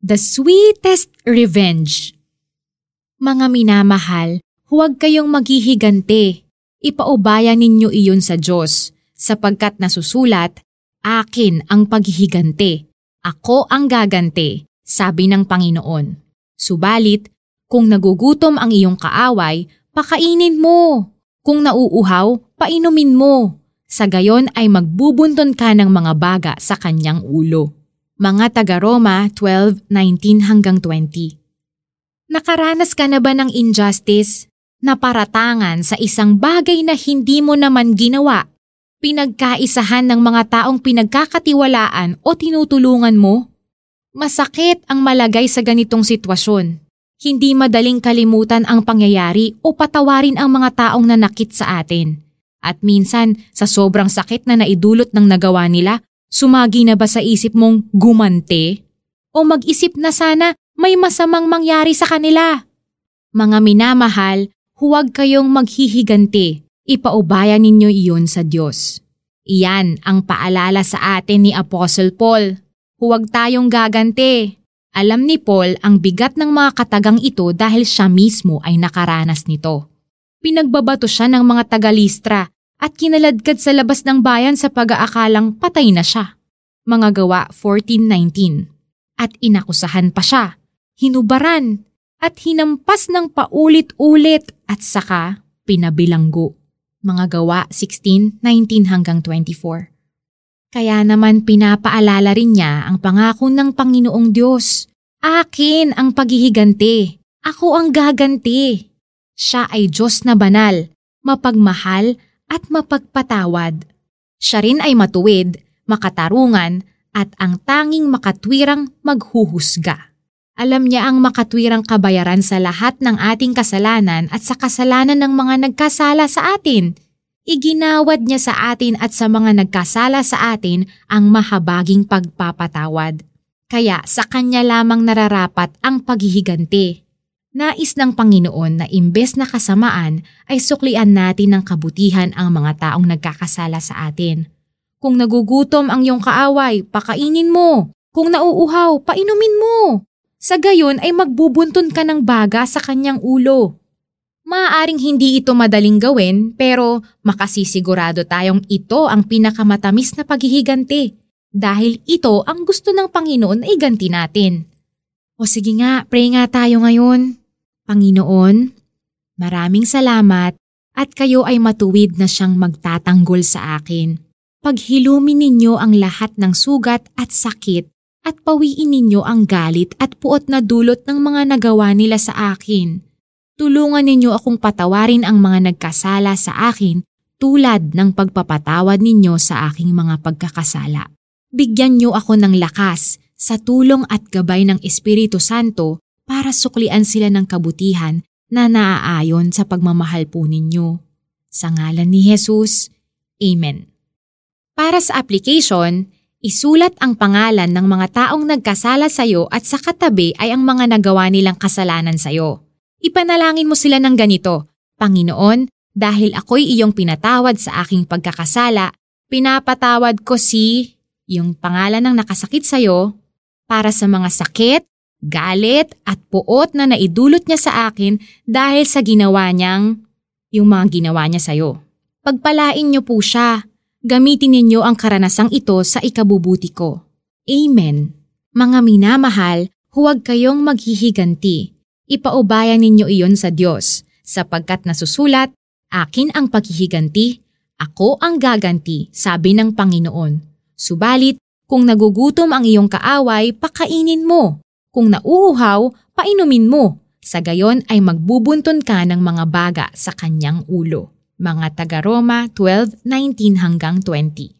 The Sweetest Revenge Mga minamahal, huwag kayong maghihigante. Ipaubaya ninyo iyon sa Diyos, sapagkat nasusulat, Akin ang paghihigante, ako ang gagante, sabi ng Panginoon. Subalit, kung nagugutom ang iyong kaaway, pakainin mo. Kung nauuhaw, painumin mo. Sa gayon ay magbubunton ka ng mga baga sa kanyang ulo. Mga taga-Roma 12:19 hanggang 20. Nakaranas ka na ba ng injustice? Naparatangan sa isang bagay na hindi mo naman ginawa? Pinagkaisahan ng mga taong pinagkakatiwalaan o tinutulungan mo? Masakit ang malagay sa ganitong sitwasyon. Hindi madaling kalimutan ang pangyayari o patawarin ang mga taong nanakit sa atin. At minsan, sa sobrang sakit na naidulot ng nagawa nila, Sumagi na ba sa isip mong gumante? O mag-isip na sana may masamang mangyari sa kanila? Mga minamahal, huwag kayong maghihiganti. Ipaubaya ninyo iyon sa Diyos. Iyan ang paalala sa atin ni Apostle Paul. Huwag tayong gaganti. Alam ni Paul ang bigat ng mga katagang ito dahil siya mismo ay nakaranas nito. Pinagbabato siya ng mga taga-listra at kinaladkad sa labas ng bayan sa pag-aakalang patay na siya. Mga gawa 14.19 At inakusahan pa siya, hinubaran, at hinampas ng paulit-ulit at saka pinabilanggo. Mga gawa 16.19 hanggang 24 Kaya naman pinapaalala rin niya ang pangako ng Panginoong Diyos. Akin ang paghihiganti. Ako ang gaganti. Siya ay Diyos na banal, mapagmahal at mapagpatawad. Siya rin ay matuwid, makatarungan, at ang tanging makatwirang maghuhusga. Alam niya ang makatwirang kabayaran sa lahat ng ating kasalanan at sa kasalanan ng mga nagkasala sa atin. Iginawad niya sa atin at sa mga nagkasala sa atin ang mahabaging pagpapatawad. Kaya sa kanya lamang nararapat ang paghihiganti. Nais ng Panginoon na imbes na kasamaan ay suklian natin ng kabutihan ang mga taong nagkakasala sa atin. Kung nagugutom ang iyong kaaway, pakainin mo. Kung nauuhaw, painumin mo. Sa gayon ay magbubunton ka ng baga sa kanyang ulo. Maaaring hindi ito madaling gawin pero makasisigurado tayong ito ang pinakamatamis na paghihiganti dahil ito ang gusto ng Panginoon na iganti natin. O sige nga, pray nga tayo ngayon. Panginoon, maraming salamat at kayo ay matuwid na siyang magtatanggol sa akin. Paghilumin ninyo ang lahat ng sugat at sakit at pawiin ninyo ang galit at puot na dulot ng mga nagawa nila sa akin. Tulungan ninyo akong patawarin ang mga nagkasala sa akin tulad ng pagpapatawad ninyo sa aking mga pagkakasala. Bigyan niyo ako ng lakas sa tulong at gabay ng Espiritu Santo para suklian sila ng kabutihan na naaayon sa pagmamahal po ninyo. Sa ngalan ni Jesus, Amen. Para sa application, isulat ang pangalan ng mga taong nagkasala sa iyo at sa katabi ay ang mga nagawa nilang kasalanan sa iyo. Ipanalangin mo sila ng ganito, Panginoon, dahil ako'y iyong pinatawad sa aking pagkakasala, pinapatawad ko si yung pangalan ng nakasakit sa iyo para sa mga sakit, galit at puot na naidulot niya sa akin dahil sa ginawa niyang yung mga ginawa niya sa'yo. Pagpalain niyo po siya. Gamitin ninyo ang karanasang ito sa ikabubuti ko. Amen. Mga minamahal, huwag kayong maghihiganti. Ipaubayan ninyo iyon sa Diyos, sapagkat nasusulat, akin ang paghihiganti, ako ang gaganti, sabi ng Panginoon. Subalit, kung nagugutom ang iyong kaaway, pakainin mo. Kung nauuhaw, painumin mo. Sa gayon ay magbubunton ka ng mga baga sa kanyang ulo. Mga taga Roma 12:19 hanggang 20.